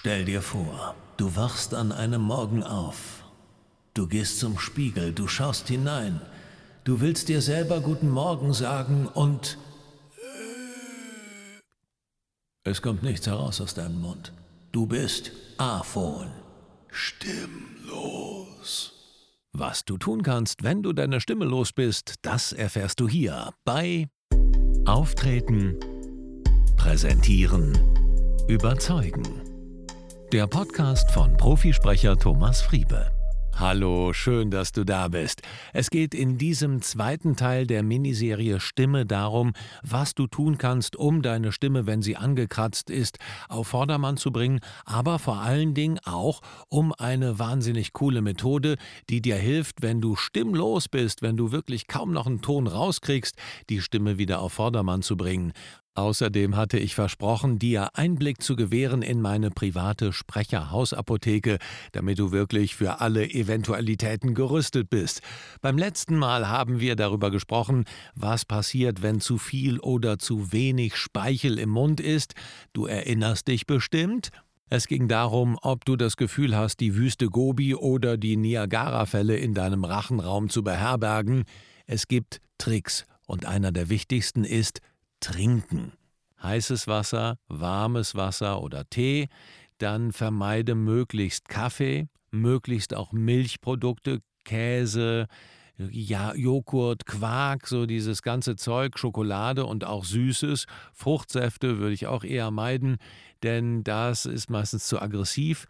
Stell dir vor, du wachst an einem Morgen auf. Du gehst zum Spiegel, du schaust hinein. Du willst dir selber guten Morgen sagen und es kommt nichts heraus aus deinem Mund. Du bist Aphon. Stimmlos. Was du tun kannst, wenn du deine Stimme los bist, das erfährst du hier bei Auftreten, Präsentieren, Überzeugen. Der Podcast von Profisprecher Thomas Friebe. Hallo, schön, dass du da bist. Es geht in diesem zweiten Teil der Miniserie Stimme darum, was du tun kannst, um deine Stimme, wenn sie angekratzt ist, auf Vordermann zu bringen, aber vor allen Dingen auch um eine wahnsinnig coole Methode, die dir hilft, wenn du stimmlos bist, wenn du wirklich kaum noch einen Ton rauskriegst, die Stimme wieder auf Vordermann zu bringen. Außerdem hatte ich versprochen, dir Einblick zu gewähren in meine private Sprecherhausapotheke, damit du wirklich für alle Eventualitäten gerüstet bist. Beim letzten Mal haben wir darüber gesprochen, was passiert, wenn zu viel oder zu wenig Speichel im Mund ist. Du erinnerst dich bestimmt? Es ging darum, ob du das Gefühl hast, die Wüste Gobi oder die Niagarafälle in deinem Rachenraum zu beherbergen. Es gibt Tricks und einer der wichtigsten ist, trinken. Heißes Wasser, warmes Wasser oder Tee, dann vermeide möglichst Kaffee, möglichst auch Milchprodukte, Käse, ja, Joghurt, Quark, so dieses ganze Zeug, Schokolade und auch Süßes. Fruchtsäfte würde ich auch eher meiden, denn das ist meistens zu aggressiv.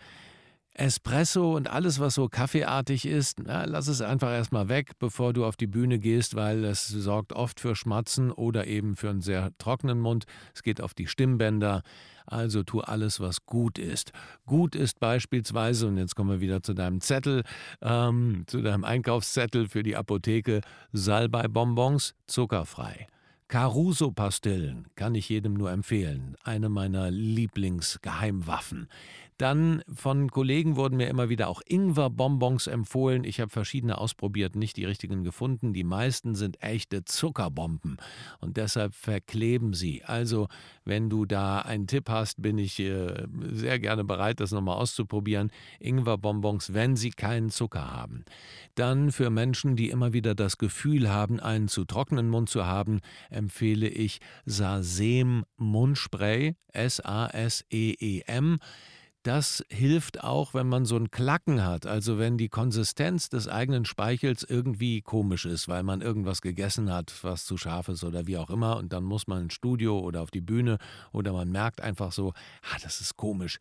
Espresso und alles, was so kaffeeartig ist, na, lass es einfach erstmal weg, bevor du auf die Bühne gehst, weil es sorgt oft für Schmatzen oder eben für einen sehr trockenen Mund. Es geht auf die Stimmbänder. Also tu alles, was gut ist. Gut ist beispielsweise, und jetzt kommen wir wieder zu deinem Zettel, ähm, zu deinem Einkaufszettel für die Apotheke, Salbei-Bonbons, zuckerfrei. Caruso-Pastillen kann ich jedem nur empfehlen. Eine meiner Lieblingsgeheimwaffen. Dann von Kollegen wurden mir immer wieder auch Ingwer-Bonbons empfohlen. Ich habe verschiedene ausprobiert, nicht die richtigen gefunden. Die meisten sind echte Zuckerbomben und deshalb verkleben sie. Also, wenn du da einen Tipp hast, bin ich äh, sehr gerne bereit, das nochmal auszuprobieren. Ingwer-Bonbons, wenn sie keinen Zucker haben. Dann für Menschen, die immer wieder das Gefühl haben, einen zu trockenen Mund zu haben, empfehle ich Sasem Mundspray, S-A-S-E-E-M. Das hilft auch, wenn man so ein Klacken hat, also wenn die Konsistenz des eigenen Speichels irgendwie komisch ist, weil man irgendwas gegessen hat, was zu scharf ist oder wie auch immer, und dann muss man ins Studio oder auf die Bühne oder man merkt einfach so, ah, das ist komisch.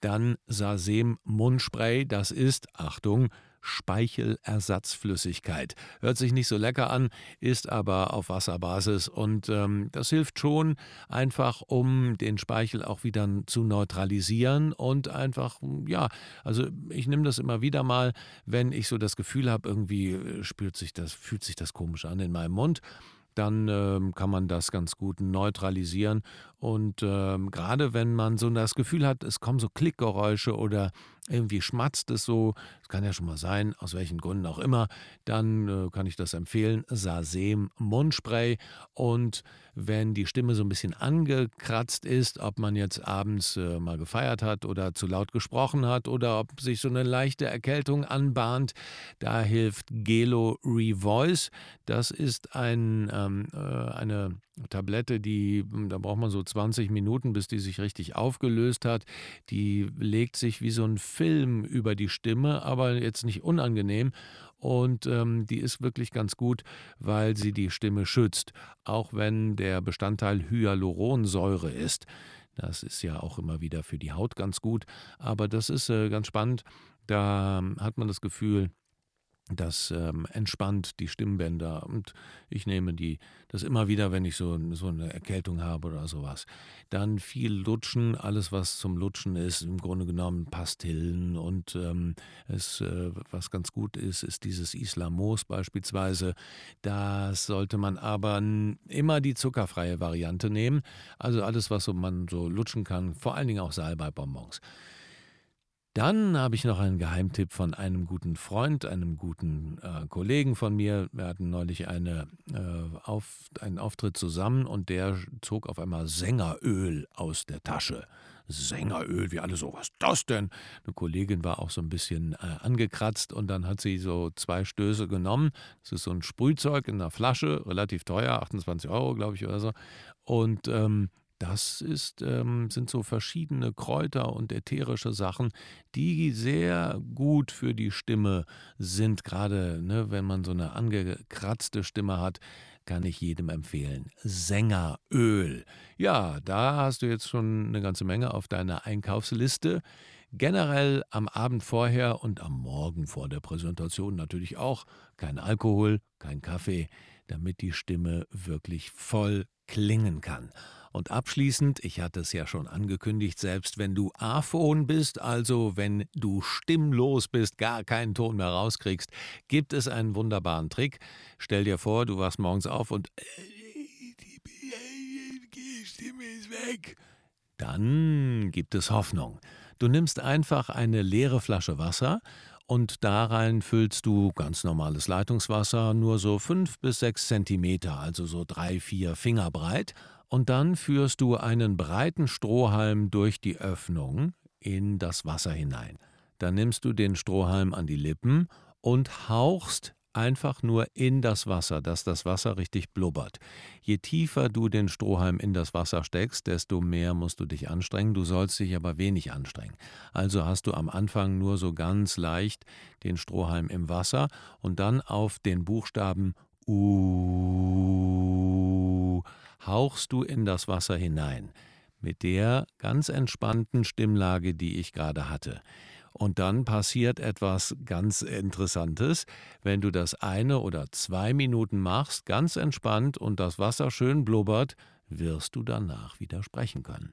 Dann Sasem Mundspray, das ist, Achtung, Speichelersatzflüssigkeit. Hört sich nicht so lecker an, ist aber auf Wasserbasis und ähm, das hilft schon einfach, um den Speichel auch wieder zu neutralisieren und einfach, ja, also ich nehme das immer wieder mal, wenn ich so das Gefühl habe, irgendwie äh, spürt sich das, fühlt sich das komisch an in meinem Mund dann ähm, kann man das ganz gut neutralisieren. Und ähm, gerade wenn man so das Gefühl hat, es kommen so Klickgeräusche oder irgendwie schmatzt es so, das kann ja schon mal sein, aus welchen Gründen auch immer, dann äh, kann ich das empfehlen. Sasem Mundspray. Und wenn die Stimme so ein bisschen angekratzt ist, ob man jetzt abends äh, mal gefeiert hat oder zu laut gesprochen hat oder ob sich so eine leichte Erkältung anbahnt, da hilft Gelo Revoice. Das ist ein, ähm, äh, eine Tablette, die, hm, da braucht man so 20 Minuten, bis die sich richtig aufgelöst hat. Die legt sich wie so ein Film über die Stimme, aber jetzt nicht unangenehm. Und ähm, die ist wirklich ganz gut, weil sie die Stimme schützt, auch wenn der Bestandteil Hyaluronsäure ist. Das ist ja auch immer wieder für die Haut ganz gut, aber das ist äh, ganz spannend. Da hm, hat man das Gefühl, das ähm, entspannt die Stimmbänder und ich nehme die, das immer wieder, wenn ich so, so eine Erkältung habe oder sowas. Dann viel Lutschen, alles was zum Lutschen ist, im Grunde genommen Pastillen und ähm, es, äh, was ganz gut ist, ist dieses Islamos beispielsweise. Das sollte man aber immer die zuckerfreie Variante nehmen, also alles was so man so lutschen kann, vor allen Dingen auch Salbeibonbons. Dann habe ich noch einen Geheimtipp von einem guten Freund, einem guten äh, Kollegen von mir. Wir hatten neulich eine, äh, auf, einen Auftritt zusammen und der zog auf einmal Sängeröl aus der Tasche. Sängeröl, wie alle so, was ist das denn? Eine Kollegin war auch so ein bisschen äh, angekratzt und dann hat sie so zwei Stöße genommen. Das ist so ein Sprühzeug in einer Flasche, relativ teuer, 28 Euro, glaube ich, oder so. Und ähm, das ist, ähm, sind so verschiedene Kräuter und ätherische Sachen, die sehr gut für die Stimme sind. Gerade ne, wenn man so eine angekratzte Stimme hat, kann ich jedem empfehlen. Sängeröl. Ja, da hast du jetzt schon eine ganze Menge auf deiner Einkaufsliste. Generell am Abend vorher und am Morgen vor der Präsentation natürlich auch kein Alkohol, kein Kaffee, damit die Stimme wirklich voll klingen kann. Und abschließend, ich hatte es ja schon angekündigt, selbst wenn du aphon bist, also wenn du stimmlos bist, gar keinen Ton mehr rauskriegst, gibt es einen wunderbaren Trick. Stell dir vor, du wachst morgens auf und die Stimme ist weg. Dann gibt es Hoffnung. Du nimmst einfach eine leere Flasche Wasser und da rein füllst du ganz normales Leitungswasser, nur so fünf bis sechs Zentimeter, also so drei, vier Finger breit und dann führst du einen breiten Strohhalm durch die Öffnung in das Wasser hinein. Dann nimmst du den Strohhalm an die Lippen und hauchst einfach nur in das Wasser, dass das Wasser richtig blubbert. Je tiefer du den Strohhalm in das Wasser steckst, desto mehr musst du dich anstrengen, du sollst dich aber wenig anstrengen. Also hast du am Anfang nur so ganz leicht den Strohhalm im Wasser und dann auf den Buchstaben U hauchst du in das Wasser hinein, mit der ganz entspannten Stimmlage, die ich gerade hatte. Und dann passiert etwas ganz Interessantes. Wenn du das eine oder zwei Minuten machst, ganz entspannt und das Wasser schön blubbert, wirst du danach wieder sprechen können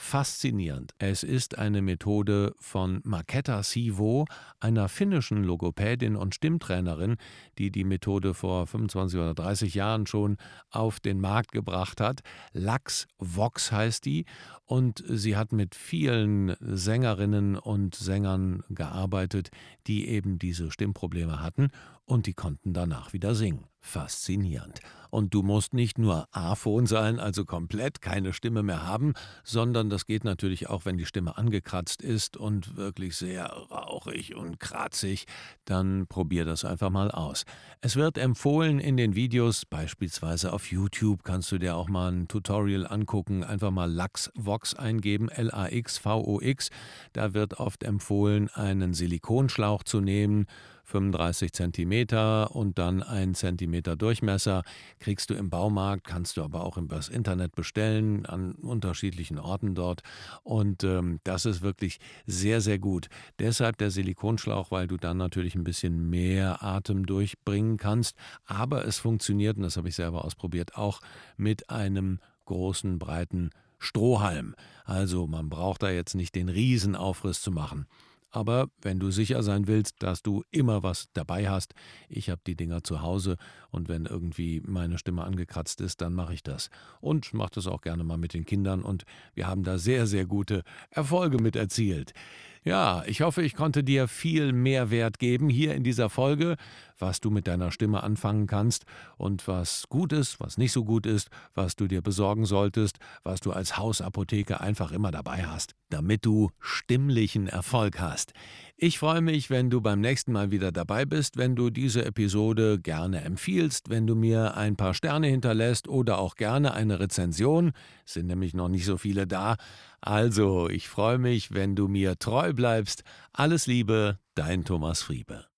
faszinierend. Es ist eine Methode von Maketa Sivo, einer finnischen Logopädin und Stimmtrainerin, die die Methode vor 25 oder 30 Jahren schon auf den Markt gebracht hat. Lux Vox heißt die und sie hat mit vielen Sängerinnen und Sängern gearbeitet, die eben diese Stimmprobleme hatten und die konnten danach wieder singen. Faszinierend. Und du musst nicht nur aphon sein, also komplett keine Stimme mehr haben, sondern das geht natürlich auch, wenn die Stimme angekratzt ist und wirklich sehr rauchig und kratzig. Dann probier das einfach mal aus. Es wird empfohlen in den Videos, beispielsweise auf YouTube kannst du dir auch mal ein Tutorial angucken, einfach mal Lux Vox eingeben, L-A-X-V-O-X. Da wird oft empfohlen, einen Silikonschlauch zu nehmen 35 cm und dann 1 cm Durchmesser. Kriegst du im Baumarkt, kannst du aber auch übers Internet bestellen, an unterschiedlichen Orten dort. Und ähm, das ist wirklich sehr, sehr gut. Deshalb der Silikonschlauch, weil du dann natürlich ein bisschen mehr Atem durchbringen kannst. Aber es funktioniert, und das habe ich selber ausprobiert, auch mit einem großen, breiten Strohhalm. Also man braucht da jetzt nicht den Riesenaufriss zu machen. Aber wenn du sicher sein willst, dass du immer was dabei hast, ich habe die Dinger zu Hause und wenn irgendwie meine Stimme angekratzt ist, dann mache ich das. Und mache das auch gerne mal mit den Kindern und wir haben da sehr, sehr gute Erfolge mit erzielt. Ja, ich hoffe, ich konnte dir viel Mehrwert geben hier in dieser Folge, was du mit deiner Stimme anfangen kannst und was gut ist, was nicht so gut ist, was du dir besorgen solltest, was du als Hausapotheke einfach immer dabei hast, damit du stimmlichen Erfolg hast. Ich freue mich, wenn du beim nächsten Mal wieder dabei bist, wenn du diese Episode gerne empfiehlst, wenn du mir ein paar Sterne hinterlässt oder auch gerne eine Rezension. Sind nämlich noch nicht so viele da. Also, ich freue mich, wenn du mir treu bleibst. Alles Liebe, dein Thomas Friebe.